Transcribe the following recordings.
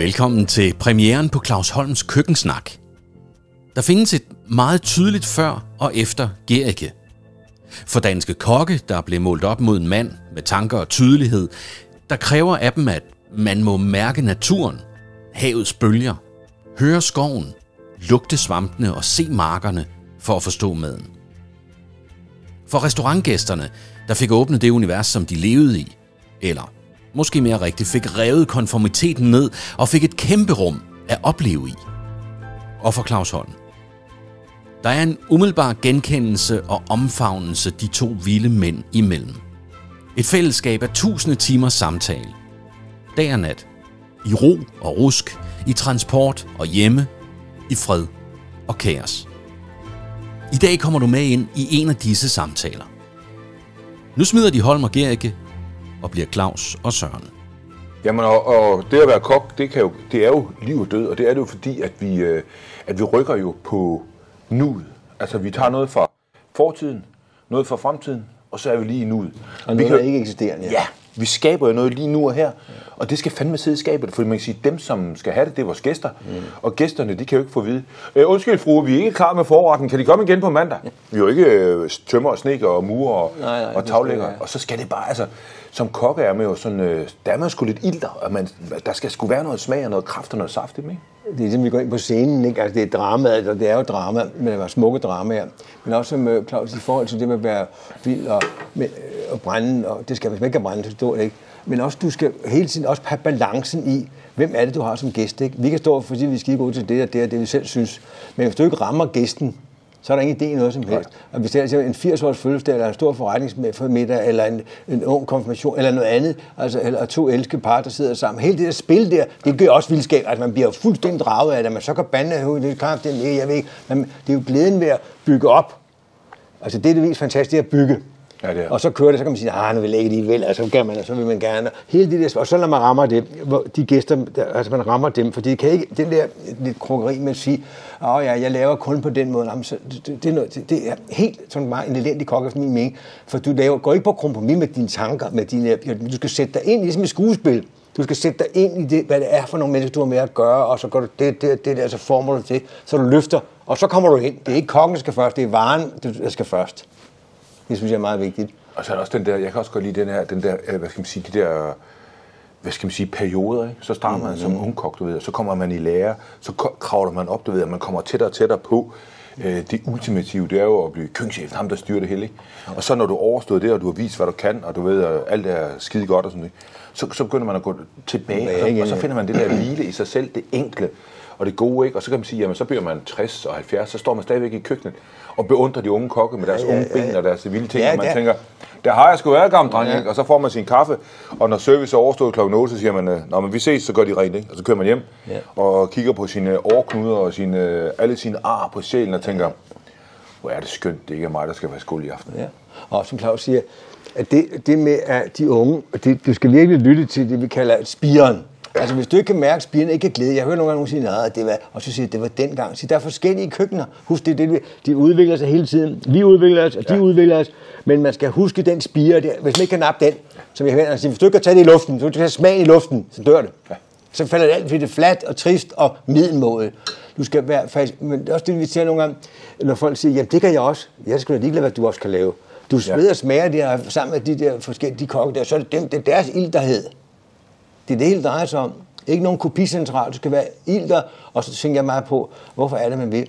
Velkommen til premieren på Claus Holms køkkensnak. Der findes et meget tydeligt før og efter Gerike. For danske kokke, der blev målt op mod en mand med tanker og tydelighed, der kræver af dem, at man må mærke naturen, havets bølger, høre skoven, lugte svampene og se markerne for at forstå maden. For restaurantgæsterne, der fik åbnet det univers, som de levede i, eller måske mere rigtigt, fik revet konformiteten ned og fik et kæmpe rum at opleve i. Og for Claus Holm. Der er en umiddelbar genkendelse og omfavnelse de to vilde mænd imellem. Et fællesskab af tusinde timers samtale. Dag og nat. I ro og rusk. I transport og hjemme. I fred og kaos. I dag kommer du med ind i en af disse samtaler. Nu smider de Holm og Gerike og bliver Claus og Søren. Jamen, og, og det at være kok, det, kan jo, det er jo liv og død, og det er det jo fordi, at vi, øh, at vi rykker jo på nuet. Altså, vi tager noget fra fortiden, noget fra fremtiden, og så er vi lige i nuet. Og vi noget, der ikke eksisterer. Ja. Ja, vi skaber jo noget lige nu og her, og det skal fandme sidde i skabet, for man kan sige, dem som skal have det, det er vores gæster, mm. og gæsterne, de kan jo ikke få at vide, øh, undskyld fru, vi er ikke klar med forretten, kan de komme igen på mandag? Vi er jo ikke øh, tømmer og sneker og murer og, nej, nej, og taglægger, og så skal det bare, altså, som kokke er man jo sådan, øh, der er man sgu lidt ilter, og man, der skal sgu være noget smag og noget kraft og noget saft i dem, ikke? Det er ligesom, vi går ind på scenen, ikke? Altså, det er dramaet, altså, og det er jo drama, men det var smukke dramaer. Men også med øh, Claus, i forhold til det med at være vild og, med, øh, og brænde, og det skal man ikke brænde, så stort, ikke? Men også, du skal hele tiden også have balancen i, hvem er det, du har som gæst, ikke? Vi kan stå, fordi vi skal gå til det og det og det, vi selv synes. Men hvis du ikke rammer gæsten, så er der ingen idé i noget som helst. Og hvis det er en 80-års fødselsdag, eller en stor forretningsmiddag, eller en, en ung konfirmation, eller noget andet, altså, eller to elske par, der sidder sammen. Hele det der spil der, det gør også vildskab. Altså, man bliver fuldstændig draget af det. Man så kan bande, det er klart, det er, jeg ved ikke. Men det er jo glæden ved at bygge op. Altså, det er det mest fantastiske at bygge. Ja, det er. Og så kører det, så kan man sige, ah, nu vil jeg ikke lige vel, altså, så kan man, og så vil man gerne. Hele det der, og så når man rammer det, hvor de gæster, der, altså man rammer dem, for det kan ikke, den der lidt krukkeri med at sige, åh oh, ja, jeg laver kun på den måde, Jamen, så, det, det, det, det, det, er helt sådan meget en elendig kok efter min mening, for du laver, går ikke på kompromis med dine tanker, med dine, du skal sætte dig ind ligesom i skuespil, du skal sætte dig ind i det, hvad det er for nogle mennesker, du har med at gøre, og så går du det, det, det der, så former du det, så du løfter, og så kommer du ind. Det er ikke kokken, der skal først, det er varen, der skal først. Det synes jeg er meget vigtigt. Og så er der også den der, jeg kan også godt lide den her, den der, øh, hvad skal man sige, de der, hvad skal man sige, perioder, ikke? Så starter man mm. som ungkok, du ved, og så kommer man i lære, så kravler man op, du ved, og man kommer tættere og tættere på. Øh, det ultimative, det er jo at blive køkkenchef, ham der styrer det hele, ikke? Og så når du overstået det, og du har vist, hvad du kan, og du ved, at alt er skide godt og sådan noget, så, så begynder man at gå tilbage, og så, og så finder man det der hvile i sig selv, det enkle, og det gode, ikke? Og så kan man sige, jamen så bliver man 60 og 70, så står man stadigvæk i køkkenet og beundrer de unge kokke med deres ja, ja, unge ben ja, ja. og deres vilde ting, ja, og man der... tænker, der har jeg sgu været gammel dreng, ja. og så får man sin kaffe, og når service er overstået klokken 8, så siger man, Nå, men vi ses, så gør de rent, ikke? og så kører man hjem, ja. og kigger på sine årknuder og sine, alle sine ar på sjælen, og tænker, hvor er det skønt, det ikke er mig, der skal være skole i aften. Ja. Og som Claus siger, at det, det med at de unge, det, du skal virkelig lytte til det, vi kalder spiren. Altså, hvis du ikke kan mærke, at spirene ikke kan glæde, jeg hører nogle gange sige, at det var, og så siger det var dengang. Så der er forskellige køkkener. Husk, det, det, de udvikler sig hele tiden. Vi udvikler os, og de ja. udvikler os. Men man skal huske den spire der. Hvis man ikke kan nappe den, som jeg hører, altså, hvis du ikke kan tage det i luften, hvis du kan smage i luften, så dør det. Ja. Så falder det alt, fordi det er fladt og trist og middelmåde. Du skal være fast, men det er også det, vi ser nogle gange, når folk siger, jamen det kan jeg også. Jeg skal da ligeglade, hvad du også kan lave. Du sveder ja. og smager der sammen med de der forskellige de kokke der, så er det, dem, det er deres ild, der hed. Det er det hele drejer sig om. Ikke nogen kopicentral. Du skal være ilter, og så tænker jeg meget på, hvorfor er det, man vil?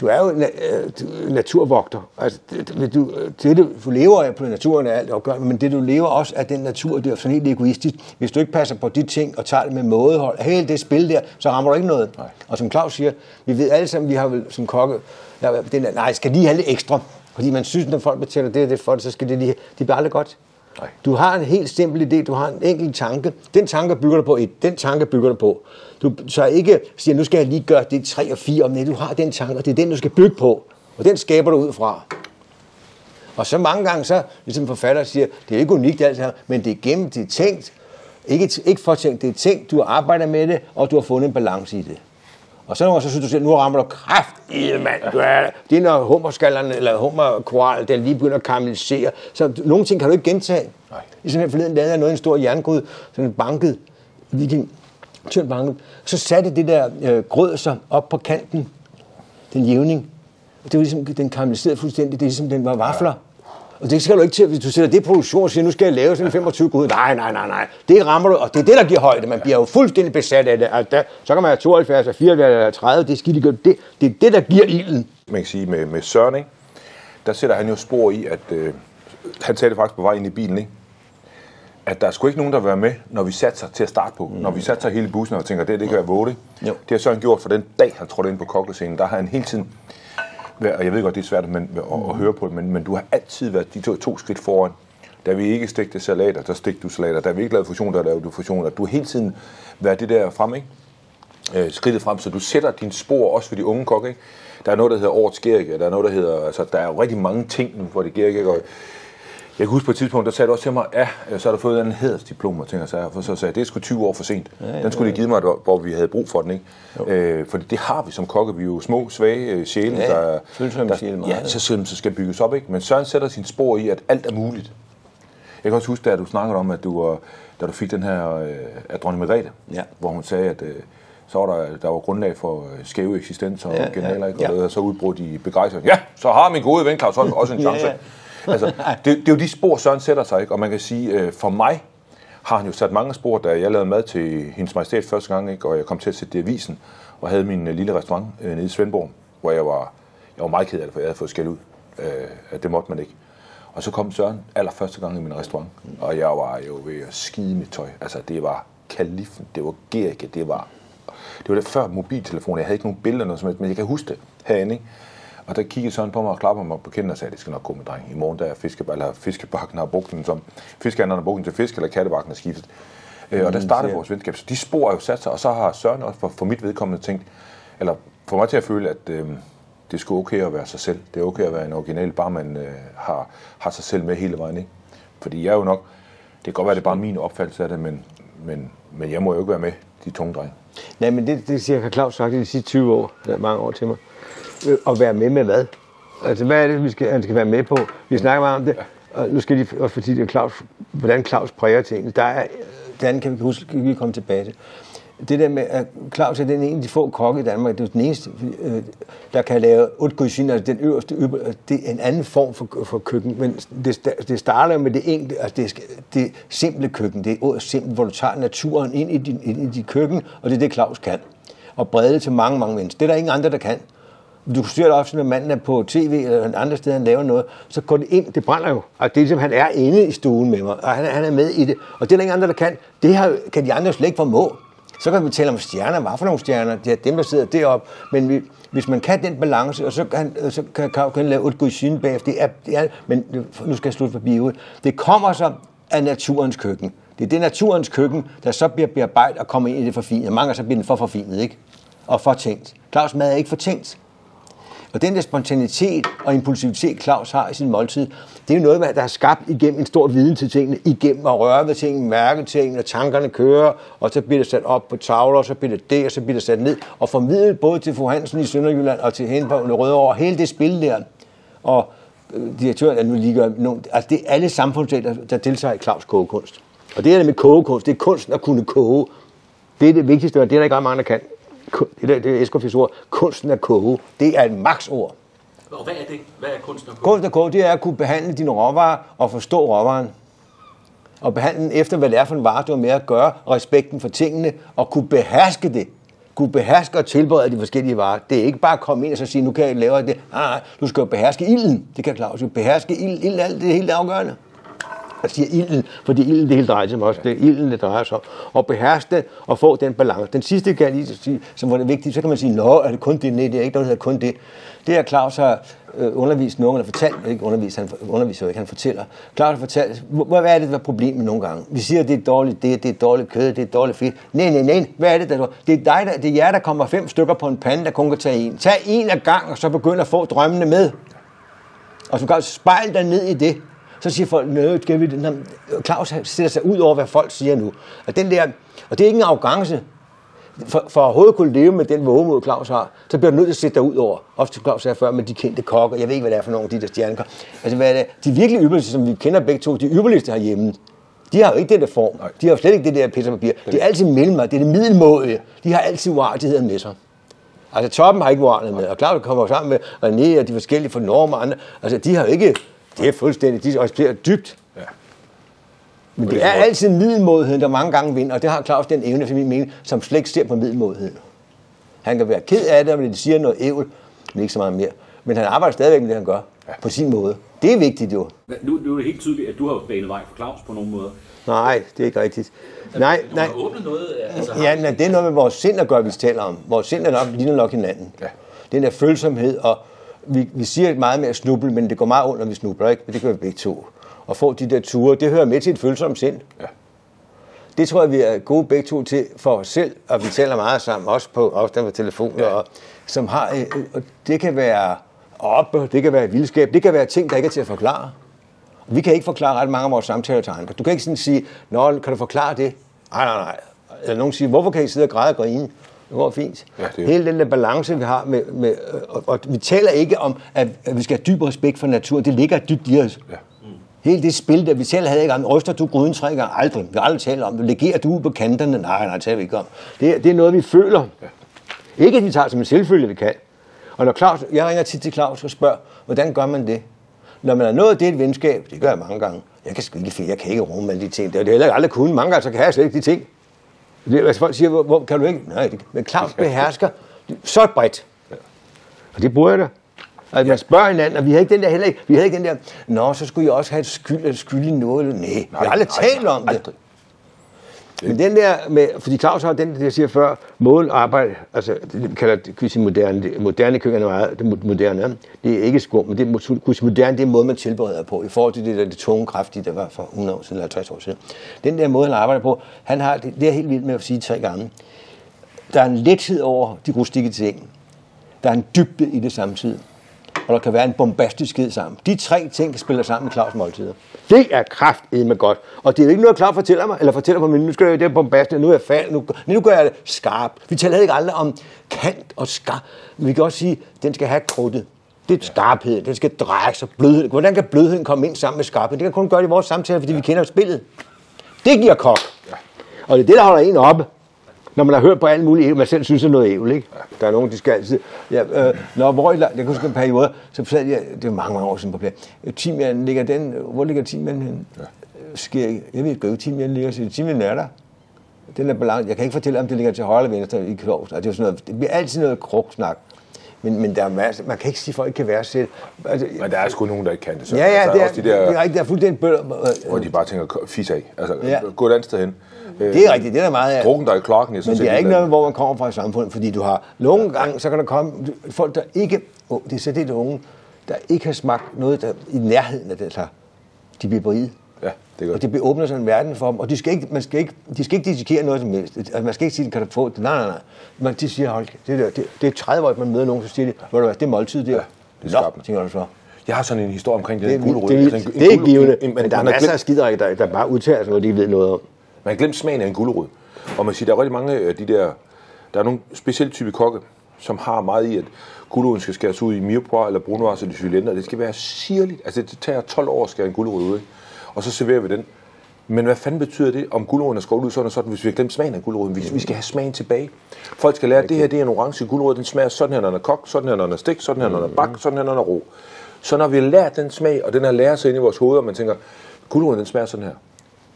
Du er jo øh, naturvogter. Altså, det, du, det, du lever af på naturen er alt opgørende, men det du lever også af den natur, det er sådan helt egoistisk. Hvis du ikke passer på de ting og tager det med mådehold, hele det spil der, så rammer du ikke noget. Nej. Og som Claus siger, vi ved alle sammen, vi har vel som kokke, der, den der, nej, skal lige have lidt ekstra. Fordi man synes, når folk betaler det og det for det, så skal det lige, det bliver aldrig godt. Nej. Du har en helt simpel idé, du har en enkelt tanke. Den tanke bygger du på et, den tanke bygger du på. Du så ikke siger, nu skal jeg lige gøre det 3 og 4, det. du har den tanke, og det er den, du skal bygge på. Og den skaber du ud fra. Og så mange gange, så ligesom forfatter siger, det er ikke unikt alt det her, men det er gennem, det er tænkt. Ikke, ikke fortænkt, det er tænkt, du arbejder med det, og du har fundet en balance i det. Og så når så synes du selv, nu rammer du kraft i mand. Du er, det er når hummerskallerne, eller hummerkoral, den lige begynder at karamellisere. Så nogle ting kan du ikke gentage. Nej. I sådan her forleden lavede jeg noget en stor jerngryde, sådan banket viking tyndt banket. Så satte det der øh, grød sig op på kanten, den jævning. Og det var ligesom, den karamelliserede fuldstændig, det er ligesom, den var vafler. Og det skal du ikke til, hvis du sætter det i produktion og siger, nu skal jeg lave sådan 25 gryder. Nej, nej, nej, nej. Det rammer du, og det er det, der giver højde. Man bliver jo fuldstændig besat af det. Altså, der, så kan man have 72, 74, 30, det er skidt. Det, det er det, der giver ilden. Man kan sige med, med Søren, ikke? der sætter han jo spor i, at øh, han sagde det faktisk på vej ind i bilen, ikke? at der er sgu ikke nogen, der vil være med, når vi satser til at starte på. Mm. Når vi satser hele bussen og tænker, det, det kan være våde. Det har Søren gjort for den dag, han trådte ind på kokkelscenen. Der har han hele tiden og jeg ved godt, det er svært men, at, at, høre på det, men, men du har altid været de to, to skridt foran. Da vi ikke stegte salater, der stegte du salater. Da vi ikke lavede fusion, der lavede du fusioner. Du har hele tiden været det der frem, ikke? Øh, skridtet frem, så du sætter din spor også for de unge kokke. Ikke? Der er noget, der hedder årets Gerik, der er noget, der hedder, altså der er jo rigtig mange ting nu, hvor det Gerik, ikke? Og jeg kan huske på et tidspunkt, der sagde du også til mig, ja, så har du fået en hedersdiplom, og tænker så, for så sagde jeg, det er sgu 20 år for sent. Ja, ja, den skulle de give mig, hvor vi havde brug for den, ikke? Øh, fordi det har vi som kokke, vi er jo små, svage øh, sjæle, ja, der, der, ja, så, så skal bygges op, ikke? Men Søren sætter sin spor i, at alt er muligt. Jeg kan også huske, da du snakkede om, at du, var, da du fik den her øh, af dronning Margrethe, ja. hvor hun sagde, at øh, så var der, der var grundlag for øh, skæve eksistenser ja, og generaler, ikke? og ja. så udbrudte de begejstret. Ja, så har min gode ven Claus Holm også en chance. ja, ja altså, det, det, er jo de spor, Søren sætter sig, ikke? og man kan sige, øh, for mig har han jo sat mange spor, da jeg lavede mad til hendes majestæt første gang, ikke? og jeg kom til at sætte det i avisen, og havde min øh, lille restaurant øh, nede i Svendborg, hvor jeg var, jeg var meget ked af det, for jeg havde fået skæld ud. Øh, det måtte man ikke. Og så kom Søren allerførste gang i min restaurant, og jeg var jo ved at skide mit tøj. Altså, det var kalifen, det var Gerike, det var... Det var det før mobiltelefon, jeg havde ikke nogen billeder, noget som helst, men jeg kan huske det herinde, ikke? Og der kiggede sådan på mig og klappede mig på kinden og sagde, det skal nok gå med dreng. I morgen der er fiskeball, eller fiskebakken har brugt den som, fiskehandlerne har brugt den til fisk, eller kattebakken er skiftet. Mm, og der startede vores venskab. Så de spor er jo sat sig, og så har Søren også for, for mit vedkommende tænkt, eller for mig til at føle, at øh, det skulle okay at være sig selv. Det er okay at være en original, bare man øh, har, har sig selv med hele vejen. Ikke? Fordi jeg er jo nok, det kan godt være, det er bare min opfattelse af det, men, men, men jeg må jo ikke være med, de tunge drenge. Nej, men det, det siger Claus sagt i de sidste 20 år, der er mange år til mig at være med med hvad? Altså, hvad er det, vi skal, han skal være med på? Vi snakker meget om det, og nu skal de også fortælle Claus, hvordan Claus præger tingene. Der er, den kan vi huske, kan vi komme tilbage til. Det der med, at Claus er den ene af de få kokke i Danmark, det er den eneste, øh, der kan lave haute cuisine, altså den øverste, det er en anden form for, for køkken, men det, det starter med det enkle, altså det, det simple køkken, det er simpelt, hvor du tager naturen ind i din, ind i dit køkken, og det er det, Claus kan. Og brede det til mange, mange mennesker. Det er der ingen andre, der kan du styrer det også, når manden er på tv eller andre steder, han laver noget, så går det ind, det brænder jo. Og det er ligesom, han er inde i stuen med mig, og han, han er med i det. Og det er der ingen andre, der kan. Det her kan de andre slet ikke formå. Så kan vi tale om stjerner, hvad for nogle stjerner, det er dem, der sidder deroppe. Men vi, hvis man kan den balance, og så kan, så kan, kan, kan lave et syn bagefter, det er, det er, men nu skal jeg slutte forbi ud. Det kommer så af naturens køkken. Det er det naturens køkken, der så bliver bearbejdet og kommer ind i det forfinede. Mange så bliver den for forfinet, ikke? Og for tænkt. Claus mad er ikke for tænkt. Og den der spontanitet og impulsivitet, Claus har i sin måltid, det er jo noget, der er skabt igennem en stor viden til tingene, igennem at røre ved tingene, mærke tingene, og tankerne kører, og så bliver det sat op på tavler, og så bliver det det, og så bliver det sat ned, og formidlet både til fru Hansen i Sønderjylland og til hende på Rødovre, hele det spil der. Og øh, direktøren er nu lige nogen, altså det er alle samfundslag, der, der deltager i Claus kogekunst. Og det er det med kogekunst, det er kunsten at kunne koge. Det er det vigtigste, og det er der ikke mange, der kan det, der, det er Eskofis ord, kunsten at koge, det er et maksord. Og hvad er det? Hvad er kunsten at koge? Kunsten at koge, det er at kunne behandle dine råvarer og forstå råvaren. Og behandle den efter, hvad det er for en vare, du har med at gøre, og respekten for tingene, og kunne beherske det. Kunne beherske og tilberede de forskellige varer. Det er ikke bare at komme ind og så sige, nu kan jeg lave det. Nej, nej, du skal jo beherske ilden. Det kan Claus jo. Beherske ild, ild, alt det er helt afgørende. Jeg siger ilden, fordi ilden det hele drejer sig om også. Det er ilden, det drejer sig om. Og beherske det og få den balance. Den sidste kan jeg lige sige, som var det vigtige, så kan man sige, nå, er det kun det? Nej, det er ikke noget, der hedder kun det. Det er Claus har øh, undervist nogen, eller fortalt, ikke undervist, han underviser ikke, han fortæller. Claus har fortalt, hvad er det, der er problemet nogle gange? Vi siger, det er dårligt det, det er dårligt kød, det er dårligt fedt. Nej, nej, nej, hvad er det, der Det er dig, der, det er jer, der kommer fem stykker på en pande, der kun kan tage en. Tag en af gang, og så begynd at få drømmene med. Og så kan du dig ned i det. Så siger folk, nø, skal vi... Claus sætter sig ud over, hvad folk siger nu. Og, den der, og det er ikke en arrogance. For, for overhovedet kunne leve med den vågemod, Claus har, så bliver du nødt til at sætte dig ud over. Også til Claus sagde før med de kendte kokker. Jeg ved ikke, hvad det er for nogle af de der stjernekokker. Altså, hvad er det? De virkelig ypperligste, som vi kender begge to, de ypperligste herhjemme, De har jo ikke det der form. Nej. De har jo slet ikke det der pizza-papir. De er altid mellem Det er det middelmåde. De har altid uartigheden med sig. Altså toppen har ikke uartighed med. Og klart, kommer sammen med René og de forskellige for Norge og andre. Altså de har jo ikke... Det er fuldstændig... De respekterer dybt. Ja. Men det er altid middelmådigheden, der mange gange vinder. Og det har Claus den evne, for min mening, som slet ikke ser på middelmådigheden. Han kan være ked af det, men det siger noget ævl, men ikke så meget mere. Men han arbejder stadigvæk med det, han gør. Ja. På sin måde. Det er vigtigt jo. Nu, nu er det helt tydeligt, at du har banet vej for Claus på nogle måder. Nej, det er ikke rigtigt. Nej, nej. Har åbnet noget? Altså, ja, nej, det er noget med vores sind at gøre, vi taler om. Vores sind er nok, ligner nok hinanden. Ja. Den der følsomhed, og vi, vi siger meget med at snuble, men det går meget ondt, når vi snubler, ikke? Det gør vi begge to. Og få de der ture, det hører med til et følsomt sind. Ja. Det tror jeg, vi er gode begge to til for os selv, og vi taler meget sammen, også på afstand med telefoner, ja. og, som har, øh, og det kan være op, det kan være vildskab, det kan være ting, der ikke er til at forklare. Vi kan ikke forklare ret mange af vores samtaler til andre. Du kan ikke sådan sige, Nå, kan du forklare det? Nej, nej, nej. Eller nogen siger, hvorfor kan I sidde og græde og grine? Det går fint. Ja, det. Hele den der balance, vi har med... med og, og vi taler ikke om, at, at vi skal have dyb respekt for naturen. Det ligger dybt i os. Ja. Hele det spil, der vi selv havde ikke om, ryster du gryden tre gange? Aldrig. Vi har aldrig talt om det. Legerer du på kanterne? Nej, nej, det taler vi ikke om. Det, det er noget, vi føler. Ja. Ikke, at vi tager som en selvfølge, vi kan. Og når Claus, jeg ringer tit til Claus og spørger, hvordan gør man det? Når man er nået det et venskab, det gør jeg mange gange, jeg kan ikke, jeg kan ikke rumme alle de ting. Det er heller aldrig kunne. Mange gange så kan jeg slet ikke de ting. Det, altså folk siger, hvor, hvor, kan du ikke? Nej, det, men Claus behersker så bredt. Og det burde jeg da. Altså, man spørger hinanden, og vi har ikke den der heller ikke, vi har ikke den der, nå, så skulle jeg også have et skyld, et skyld i noget. Nej, nej, vi har aldrig talt om det. Aldrig. Men den der med, fordi Claus har den, jeg siger før, mål arbejde, altså det kalder det moderne, det moderne køkken er meget, det moderne, det er ikke skum, men det er moderne, det er måde, man tilbereder på, i forhold til det der det tunge, kraftige, der var for 100 år siden, 50 år siden. Den der måde, han arbejder på, han har, det, det er helt vildt med at sige tre gange, der er en lethed over de rustikke ting, der er en dybde i det samtidig og der kan være en bombastisk sammen. De tre ting spiller sammen i Claus måltider. Det er kraft med godt. Og det er ikke noget, Claus fortæller mig, eller fortæller mig, men nu skal jeg det er bombastisk, nu er jeg fald, nu, nu gør jeg det skarp. Vi taler ikke aldrig om kant og skarp, men vi kan også sige, at den skal have krudtet. Det er skarphed, den skal dreje sig, blødhed. Hvordan kan blødheden komme ind sammen med skarphed? Det kan kun gøre det i vores samtale, fordi ja. vi kender spillet. Det giver kok. Ja. Og det er det, der holder en oppe når man har hørt på alt muligt man selv synes er noget ævl, ikke? Ja. Der er nogen, de skal altid... Ja, øh, når hvor jeg kan huske en periode, så sad jeg, det er mange, mange år siden på plan, Timian ligger den, hvor ligger Timian hen? Ja. Sker, jeg ved ikke, Timian ligger, så Timian er der. Den er balance. Jeg kan ikke fortælle, om det ligger til højre eller venstre i Klovs. Altså, det, er sådan noget, det bliver altid noget kruksnak. Men, men der er masser, man kan ikke sige, at folk kan være selv. Altså, men der er sgu nogen, der ikke kan det. Så. Ja, ja, altså, det er, de der, det er, der er fuldstændig bøller. Hvor de bare tænker, fis af. Altså, ja. gå et andet sted hen. Det er rigtigt, det er der meget af. Drukken der i klokken. Jeg men det er ikke noget, hvor man kommer fra i samfundet, fordi du har nogle ja. gange, så kan der komme folk, der ikke, oh, det er så det unge, der ikke har smagt noget der, i nærheden af det her. De bliver beriget. Ja, det gør Og det åbner sådan en verden for dem. Og de skal ikke, man skal ikke, de skal ikke dissekere noget som helst. Altså, man skal ikke sige, kan du få det? Nej, nej, nej. Man, de siger, hold, det, der, det, det er 30 år, man møder nogen, så siger de, hvad, det er måltid der. Ja, det er Nå, tænker du så. Jeg har sådan en historie omkring det, det, det, det, det, det er ikke givende, men der er masser af skider, der, der bare udtaler sig noget, de ikke ved noget om. Man har glemt smagen af en gulerod. Og man siger, der er rigtig mange af de der, der er nogle specielle type kokke, som har meget i, at guleroden skal skæres ud i mirepoix eller brunoise eller cylindre. Det skal være sirligt. Altså det tager 12 år at skære en gulerod ud, og så serverer vi den. Men hvad fanden betyder det, om guleroden er skåret ud sådan og sådan, hvis vi har glemt smagen af guleroden? Vi, vi skal have smagen tilbage. Folk skal lære, at det her det er en orange gulerod, den smager sådan her, når den er kogt, sådan her, når den er stik, sådan her, når den er bak, sådan her, når den er ro. Så når vi har lært den smag, og den har lært sig ind i vores hoveder, og man tænker, guleroden den smager sådan her,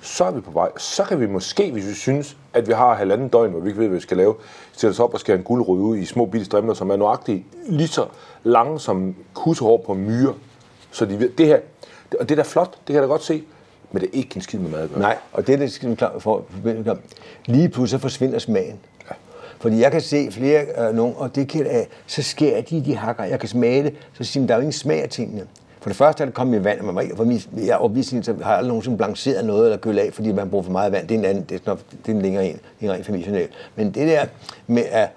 så er vi på vej. Så kan vi måske, hvis vi synes, at vi har halvanden døgn, hvor vi ikke ved, hvad vi skal lave, stille os op og skære en guldrød ud i små bitte strimler, som er nøjagtigt lige så lange som kussehår på myre. Så de, det her, og det er da flot, det kan jeg da godt se, men det er ikke en skid med mad Nej, og det er det klar for. Lige pludselig forsvinder smagen. Ja. Fordi jeg kan se flere øh, nogen, og det kan, øh, så sker de, de hakker. Jeg kan smage det, så siger de, der er jo ingen smag af tingene. For det første er det kommet i vand, og man for min, jeg overbevist, så har jeg aldrig nogensinde blanceret noget eller kølet af, fordi man bruger for meget vand. Det er en anden, det er, sådan, det er en længere en, en familie Men det der med, at,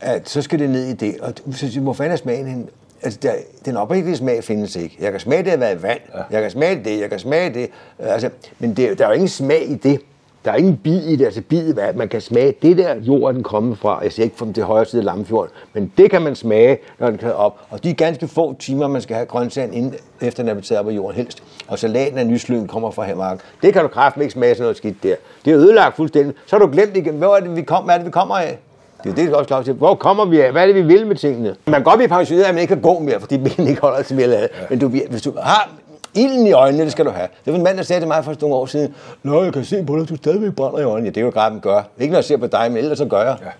at så skal det ned i det, og så hvor fanden smagen hen? Altså, der, den oprigtige smag findes ikke. Jeg kan smage det at være i vand. Ja. Jeg kan smage det, jeg kan smage det. Altså, men det, der er jo ingen smag i det. Der er ingen bid i det, altså bid, hvad man kan smage. Det der jord er den kommet fra, jeg siger ikke fra det højre side af Lamfjorden, men det kan man smage, når den kører op. Og de er ganske få timer, man skal have grøntsagen, inden, efter den er taget op af jorden helst. Og salaten af nysløn kommer fra Hemmark. Det kan du kraftigt ikke smage sådan noget skidt der. Det er ødelagt fuldstændig. Så har du glemt igen, hvor er det, vi kom, hvad er det, vi kommer af? Det er det, vi også klar til. Hvor kommer vi af? Hvad er det, vi vil med tingene? Man kan godt blive pensioneret, at man ikke kan gå mere, fordi benene ikke holder til mere. Men du, hvis du har ilden i øjnene, det skal du have. Det var en mand, der sagde til mig for nogle år siden, Nå, jeg kan se på dig, du stadigvæk brænder i øjnene. Ja, det er jo klart, man gør. Ikke når jeg ser på dig, men ellers så gør jeg. Ja.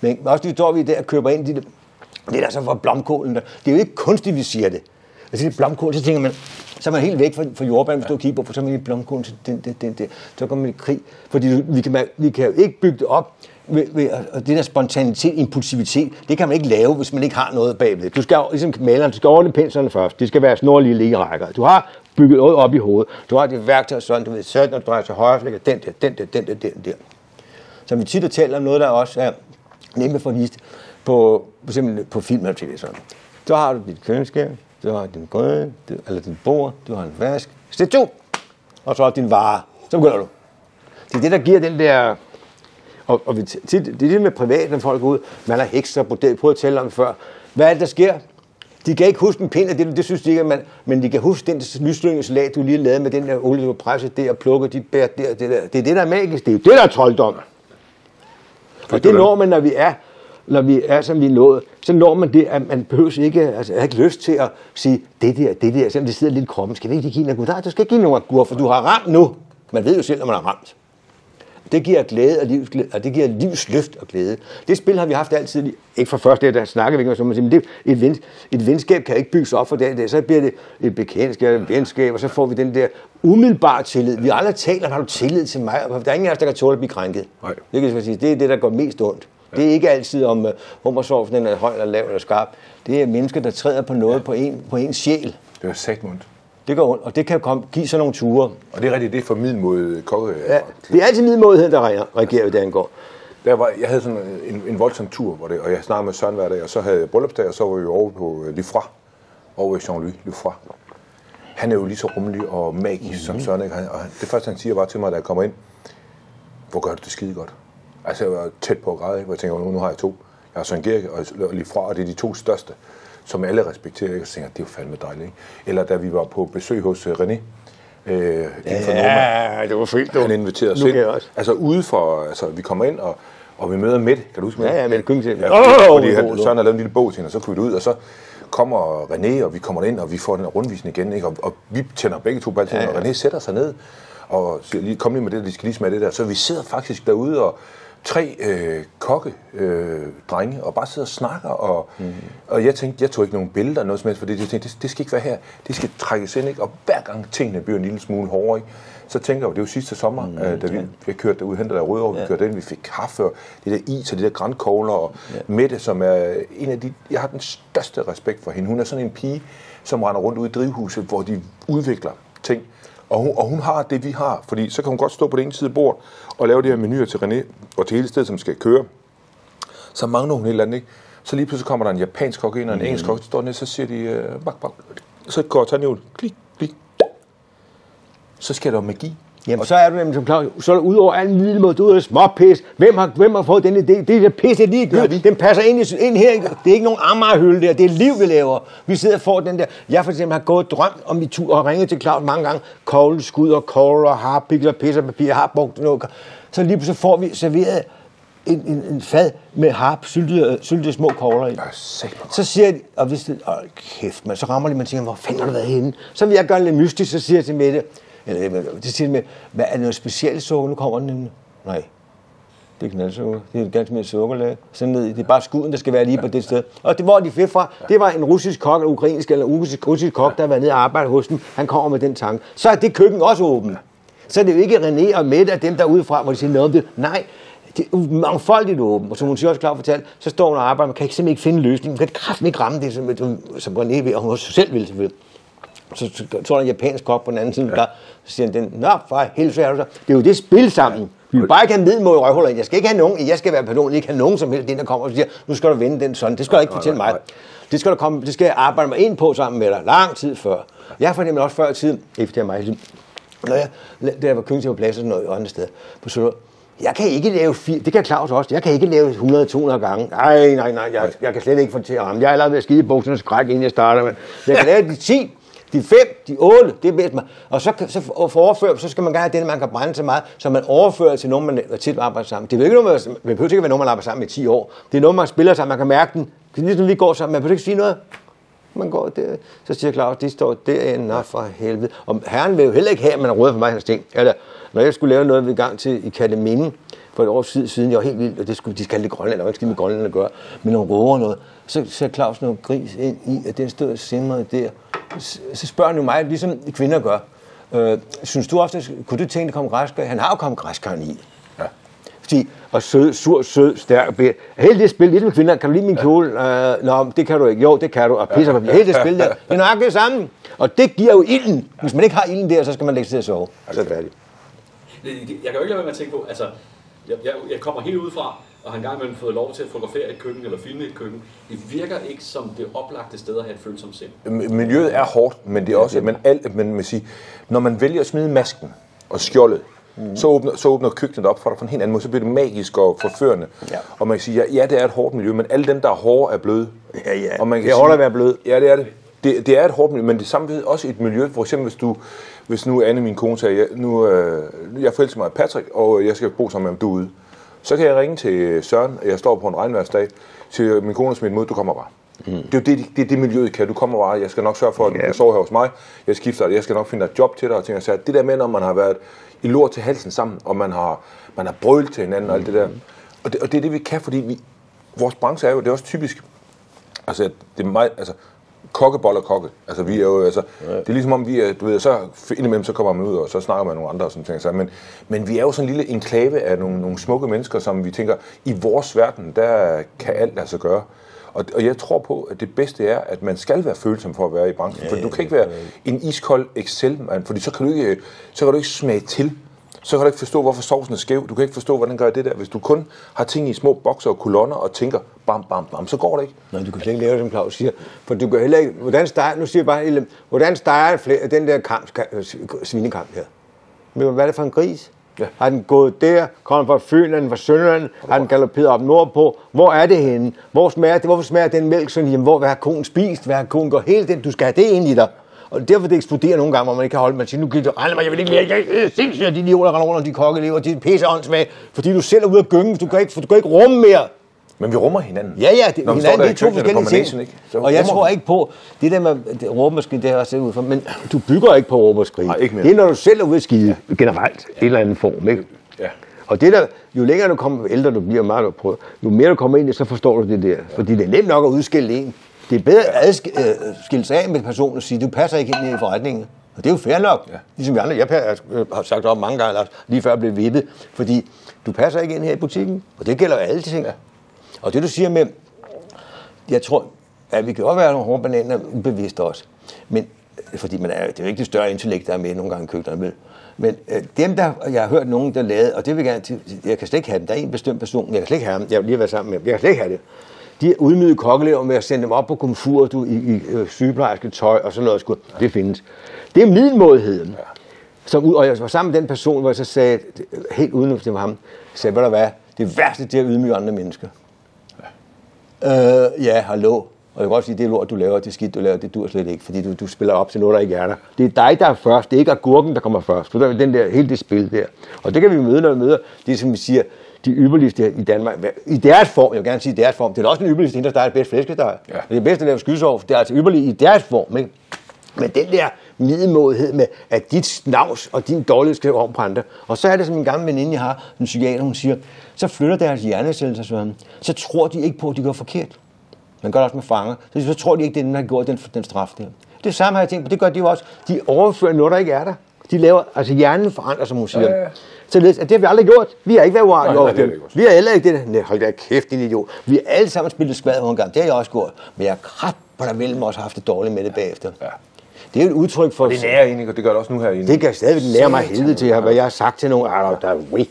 Men også lige står vi der og køber ind de, det der så for blomkålen der. Det er jo ikke kunstigt, vi siger det. Altså det er blomkål, så tænker man, så er man helt væk fra, fra jordbæren, hvis du kigger på, for så er man i blomkålen, så, den, den, den, den, så kommer man i krig. Fordi vi kan, vi kan jo ikke bygge det op, og det der spontanitet, impulsivitet, det kan man ikke lave, hvis man ikke har noget bagved. Du skal ligesom maleren, du skal ordne penslerne først. Det skal være snorlige lige rækker. Du har bygget noget op i hovedet. Du har det værktøj sådan, du ved, sådan, når du drejer til højre, flækker den der, den der, den der, den der. Så vi tit taler om noget, der også er nemt at få vist på, for eksempel på film eller tv. Sådan. Så har du dit køleskab, du har din grøn, eller din bord, du har en vask, to, og så har du din vare. Så begynder du. Det er det, der giver den der og, og vi, tit, det er det med privat, når folk går ud. Man har hekser på det, prøvet at tælle om før. Hvad er det, der sker? De kan ikke huske en pind af det, det synes de ikke, man, men de kan huske den lyslyngeslag, du lige lavede med den der olie, du presset der og plukket de bær der, det der. Det er det, der er magisk. Det er det, der er trolddom. Og det når man, når vi er, når vi er, som vi er nået, så når man det, at man behøver ikke, altså jeg har ikke lyst til at sige, det der, det der, selvom det sidder lidt i kroppen, skal vi ikke give en agurk? Nej, du skal ikke give nogen agurk, for du har ramt nu. Man ved jo selv, når man har ramt. Det giver glæde og, livs, og det giver livsløft og glæde. Det spil har vi haft altid, ikke for først det, der snakker vi ikke om, men det, et, ven, et venskab kan ikke bygges op for det, det. Så bliver det et bekendtskab, et venskab, og så får vi den der umiddelbare tillid. Vi aldrig talt om, har du tillid til mig? Der er ingen af os, der kan tåle at blive krænket. Nej. Det, kan jeg sige. det er det, der går mest ondt. Ja. Det er ikke altid om, uh, hummersovsen den er høj eller lav eller skarp. Det er mennesker, der træder på noget ja. på, en, på en sjæl. Det er sagt ondt. Det går ondt, og det kan komme, give sådan nogle ture. Og det er rigtigt, det er for middelmåde kokke. Ja, det er altid middelmådighed, der reagerer, det angår. Der var, jeg havde sådan en, en voldsom tur, hvor det, og jeg snakkede med Søren hver dag, og så havde jeg bryllupsdag, og så var vi over på øh, Lifra, over i Jean-Louis Lifra. Han er jo lige så rummelig og magisk mm-hmm. som mhm. Søren, ikke? og det første, han siger bare til mig, da jeg kommer ind, hvor gør du det skide godt. Altså, jeg var tæt på at græde, ikke? hvor jeg tænker, nu, nu har jeg to. Jeg har Søren Gerik og Lifra, og det er de to største som alle respekterer, og tænker, det er jo fandme dejligt. Ikke? Eller da vi var på besøg hos uh, René, øh, ja, ja, det var fint. Han inviterede os ind. Altså ude for, altså vi kommer ind, og, og vi møder Mette, kan du huske Mette? Ja, ja, Mette Kyngsen. Ja, fordi, oh, fordi han, Søren har lavet en lille bog til hende, og så kunne vi ud, og så kommer René, og vi kommer ind, og vi får den rundvisning igen, ikke? Og, og vi tænder begge to på ja, ja. og René sætter sig ned, og siger, lige, kom lige med det, de skal lige smage det der. Så vi sidder faktisk derude og, tre øh, kokke øh, drenge og bare sidder og snakker og, mm. og jeg tænkte jeg tog ikke nogen billeder eller noget som helst fordi jeg tænkte det, det skal ikke være her det skal trækkes ind ikke og hver gang tingene bliver en lille smule hårdere ikke? så tænker jeg det var sidste sommer mm, øh, da vi, vi kørte derud hentede der rødovre ja. vi kørte ind vi fik kaffe og det der is og de der grænkogler og ja. Mette som er en af de jeg har den største respekt for hende hun er sådan en pige som render rundt ude i drivhuset hvor de udvikler ting og hun, og hun har det, vi har, fordi så kan hun godt stå på den ene side af bordet og lave de her menuer til René, og til hele stedet, som skal køre. Så mangler hun et eller andet, ikke? Så lige pludselig kommer der en japansk kok ind og en mm. engelsk kok, der står ned, så siger de, uh, bak, bak. så går Tanja klik, klik. Så sker der magi. Jamen, så er du nemlig som klar, så er ud over alle lille måde, du er småpis. Hvem har, hvem har fået den idé? Det er det pis, jeg lige gør. Den passer ind, i, ind her. Det er ikke nogen Amagerhylde der. Det er liv, vi laver. Vi sidder og får den der. Jeg for eksempel har gået og drømt om i tur og ringet til Claus mange gange. Kogle, skud og kogle og harpikler og pis og papir. Jeg har brugt noget. Så lige så får vi serveret en, en, en fad med harp, syltede, syltede små kogler i. Så siger de, og hvis det, åh, kæft, man, så rammer de, man tænker, hvor fanden har du været henne? Så vil jeg gøre lidt mystisk, så siger jeg til Mette, eller det siger med, hvad er det noget specielt sukker? Nu kommer den. Nej, det er knaldsukker. Det er ganske mere sukkerlag. Sådan ned. Det er bare skuden, der skal være lige på det sted. Og det, hvor de fik fra, det var en russisk kok, eller ukrainsk eller russisk, russisk kok, der var nede og arbejde hos dem. Han kommer med den tanke. Så er det køkken også åbent. Så er det jo ikke René og Mette af dem der udefra, hvor de siger noget om det. Nej, det er mangfoldigt åbent. Og som hun siger også klart fortalt, så står hun og arbejder, man kan ikke simpelthen ikke finde en løsning. Man kan kraften ikke ramme det, som, som René vil, og hun også selv vil selvfølgelig. Så, er der en japansk kok på den anden side, ja. der så siger den, nå for helvede er du så. Det er jo det spil sammen. Vi vil bare ikke have ned mod røvhuller. Jeg skal ikke have nogen, jeg skal være person, ikke have nogen som helst, der kommer og siger, nu skal du vende den sådan. Det skal du ikke fortælle mig. Det skal, du komme, det skal jeg arbejde mig ind på sammen med dig lang tid før. Jeg har for også før i tiden, jeg mig, når jeg, da jeg var køkken på plads og sådan noget andre steder på Sølund, jeg kan ikke lave fire, det kan Claus også, jeg kan ikke lave 100-200 gange. Nej, nej, nej, jeg, jeg kan slet ikke få til at ramme. Jeg er allerede ved at skide i bukserne skræk, inden jeg starter. Men jeg kan lave de 10, de fem, de 8, det er bedst. Og så, så for så skal man gerne have det, man kan brænde så meget, så man overfører til nogen, man tit arbejder sammen. Det er jo ikke noget, man, man behøver ikke at være nogen, man arbejder sammen med i 10 år. Det er noget, man spiller sammen, man kan mærke den. Det er ligesom vi går sammen, man behøver ikke sige noget. Man går der, så siger Claus, de står derinde, nå for helvede. Og herren vil jo heller ikke have, at man har råd for mig, hans ting. Eller, når jeg skulle lave noget ved gang til i Kataminde, for et år siden, siden, jeg var helt vild, og det skulle de skal det Grønland, og ikke skide med Grønland at gøre, men nogle råger noget. Så ser Claus noget gris ind i, at den stod og simrede der. Så, så spørger han jo mig, ligesom kvinder gør. Øh, synes du ofte, kunne du tænke, at komme græskar? Han har jo kommet græskaren i. Ja. Fordi, og sød, sur, sød, stærk. Hele det spil, ligesom kvinder, kan du lide min kjole? Øh, nå, det kan du ikke. Jo, det kan du. Og pisser på Hele det spil der, det er nøjagtigt det samme. Og det giver jo ilden. Hvis man ikke har ilden der, så skal man lægge sig til at sove. Så er det færdigt. Jeg kan jo ikke lade være med at tænke på, altså, jeg, jeg, jeg kommer helt udefra, og har engang imellem fået lov til at fotografere et køkken eller filme et køkken. Det virker ikke som det oplagte sted at have et følsomt sind. Miljøet er hårdt, men det er også, men alt, men man siger, når man vælger at smide masken og skjoldet, mm. så, åbner, så åbner køkkenet op for dig på en helt anden måde, så bliver det magisk og forførende. Ja. Og man kan sige, ja, ja, det er et hårdt miljø, men alle dem, der er hårde, er bløde. Ja, ja. Og man kan Det er hårdt at være blød. Ja, det er det. Det, det er et hårdt miljø, men det er samtidig også et miljø, for eksempel hvis du, hvis nu Anne, min kone, sagde, ja, nu, øh, jeg forelsker mig i Patrick, og jeg skal bo sammen med ham, du er ude. Så kan jeg ringe til Søren, jeg står på en regnværsdag, til min kone og smidt mod, du kommer bare. Mm. Det er jo det, det, det miljøet kan. Du kommer bare, jeg skal nok sørge for, at du Ja. kan sove her hos mig. Jeg skifter jeg skal nok finde et job til dig. Og ting, sager. det der med, når man har været i lort til halsen sammen, og man har, man har brølt til hinanden og alt det der. Og det, og det er det, vi kan, fordi vi, vores branche er jo, det er også typisk, altså det er meget, altså kokkebold og kokke. Altså vi er jo, altså, det er ligesom om vi er, du ved, så indimellem så kommer man ud, og så snakker man med nogle andre og sådan ting. Så, men, men vi er jo sådan en lille enklave af nogle, nogle smukke mennesker, som vi tænker, i vores verden, der kan alt lade sig gøre. Og, og jeg tror på, at det bedste er, at man skal være følsom for at være i branchen. For du kan ikke være en iskold Excel-mand, fordi så kan, du ikke, så kan du ikke smage til. Så kan du ikke forstå, hvorfor sovsen er skæv. Du kan ikke forstå, hvordan gør jeg det der. Hvis du kun har ting i små bokser og kolonner og tænker, bam, bam, bam, så går det ikke. Nej, du kan slet ikke lave det, som Claus siger. For du kan heller ikke... Hvordan steger, nu siger jeg bare, hvordan flæ- den der kamp, øh, svinekamp her? Men hvad er det for en gris? Ja. Har den gået der? Kommer fra Fyn? Er den fra Sønderland? Har den galopperet op nordpå? Hvor er det henne? Hvor smager det? Hvorfor smager den mælk sådan? Jamen, hvor hvad har konen spist? Hvad har konen gået? Hele den, du skal have det ind i dig. Og derfor det eksploderer nogle gange, hvor man ikke kan holde. Man siger, nu giver rende mig, jeg vil ikke mere. Jeg er sindssygt, at de idioter render rundt, og de kokkelever, de er pisse åndssvage, fordi du selv er ude at gynge, du kan ikke, du kan ikke rumme mere. Men vi rummer hinanden. Ja, ja, det, Når vi hinanden, det er to forskellige ting. ikke? Så Og jeg tror vi. ikke på, det der med det, råberskrig, det har jeg set ud for, men du bygger ikke på. Nej, ikke mere. Det er, når du selv er ude at skide, generelt, i en eller anden form, ikke? Ja. Og det der, jo længere du kommer, jo ældre du bliver, meget du prøver, jo mere du kommer ind i så forstår du det der. Fordi det er nemt nok at udskille en. Det er bedre at øh, skille sig af med personen og sige, du passer ikke ind i forretningen. Og det er jo fair nok. Ja. Ligesom vi andre. Jeg har sagt op mange gange, Lars, lige før jeg blev vippet. Fordi du passer ikke ind her i butikken. Og det gælder jo alle ting. Ja. Og det du siger med, jeg tror, at vi kan godt være nogle hårde bananer ubevidst også. Men, øh, fordi man er, det er jo ikke det større intellekt, der er med nogle gange i køkkenet. vel? Men øh, dem, der, jeg har hørt nogen, der lavede, og det vil jeg gerne til, jeg kan slet ikke have dem. Der er en bestemt person, jeg kan slet ikke have ham. Jeg vil lige være sammen med ham. Jeg kan slet ikke have det. De udmyde kokkelever med at sende dem op på komfur, du, i, i øh, sygeplejerske tøj og sådan noget. Sgu. Det findes. Det er middelmådigheden. Som ud, og jeg var sammen med den person, hvor jeg så sagde, helt uden at det var ham, sagde, hvad der var, det værste, det er at ydmyge andre mennesker. Øh, ja, hallo. Og jeg kan godt sige, det lort, du laver, det skidt, du laver, det dur slet ikke, fordi du, du spiller op til noget, der ikke er der. Det er dig, der er først, det er ikke agurken, der kommer først. For der er den der, hele det spil der. Og det kan vi møde, når vi møder det, som vi siger, de ypperligste i Danmark. I deres form, jeg vil gerne sige i deres form, det er også den ypperligste, hende, der starter bedst flæskesteg. Ja. Det er det bedste at lave skysår, det er altså ypperligt i deres form, ikke? Men den der middelmådighed med, at dit snavs og din dårlighed skal om på andre. Og så er det, som en gammel veninde, jeg har, en psykiater, hun siger, så flytter deres hjerneceller sig sådan. Så tror de ikke på, at de gør forkert. Man gør det også med fanger. Så, så tror de ikke, det er den, der har gjort den, den straf der. Det samme har jeg tænkt på, det gør de jo også. De overfører noget, der ikke er der. De laver, altså hjernen forandrer, som hun siger. Ja, ja. Således, at det har vi aldrig gjort. Vi har ikke været uartige over det dem. vi har heller ikke det. Nej, hold da kæft, din idiot. Vi har alle sammen spillet skvad en gang. Det har jeg også gjort. Men jeg har på der mellem også haft det dårligt med det bagefter. Ja. Det er jo et udtryk for... Det nærer egentlig, og det gør det også nu herinde. det kan stadigvæk nære mig helvede til, hvad jeg har sagt til nogle andre. Der er wait.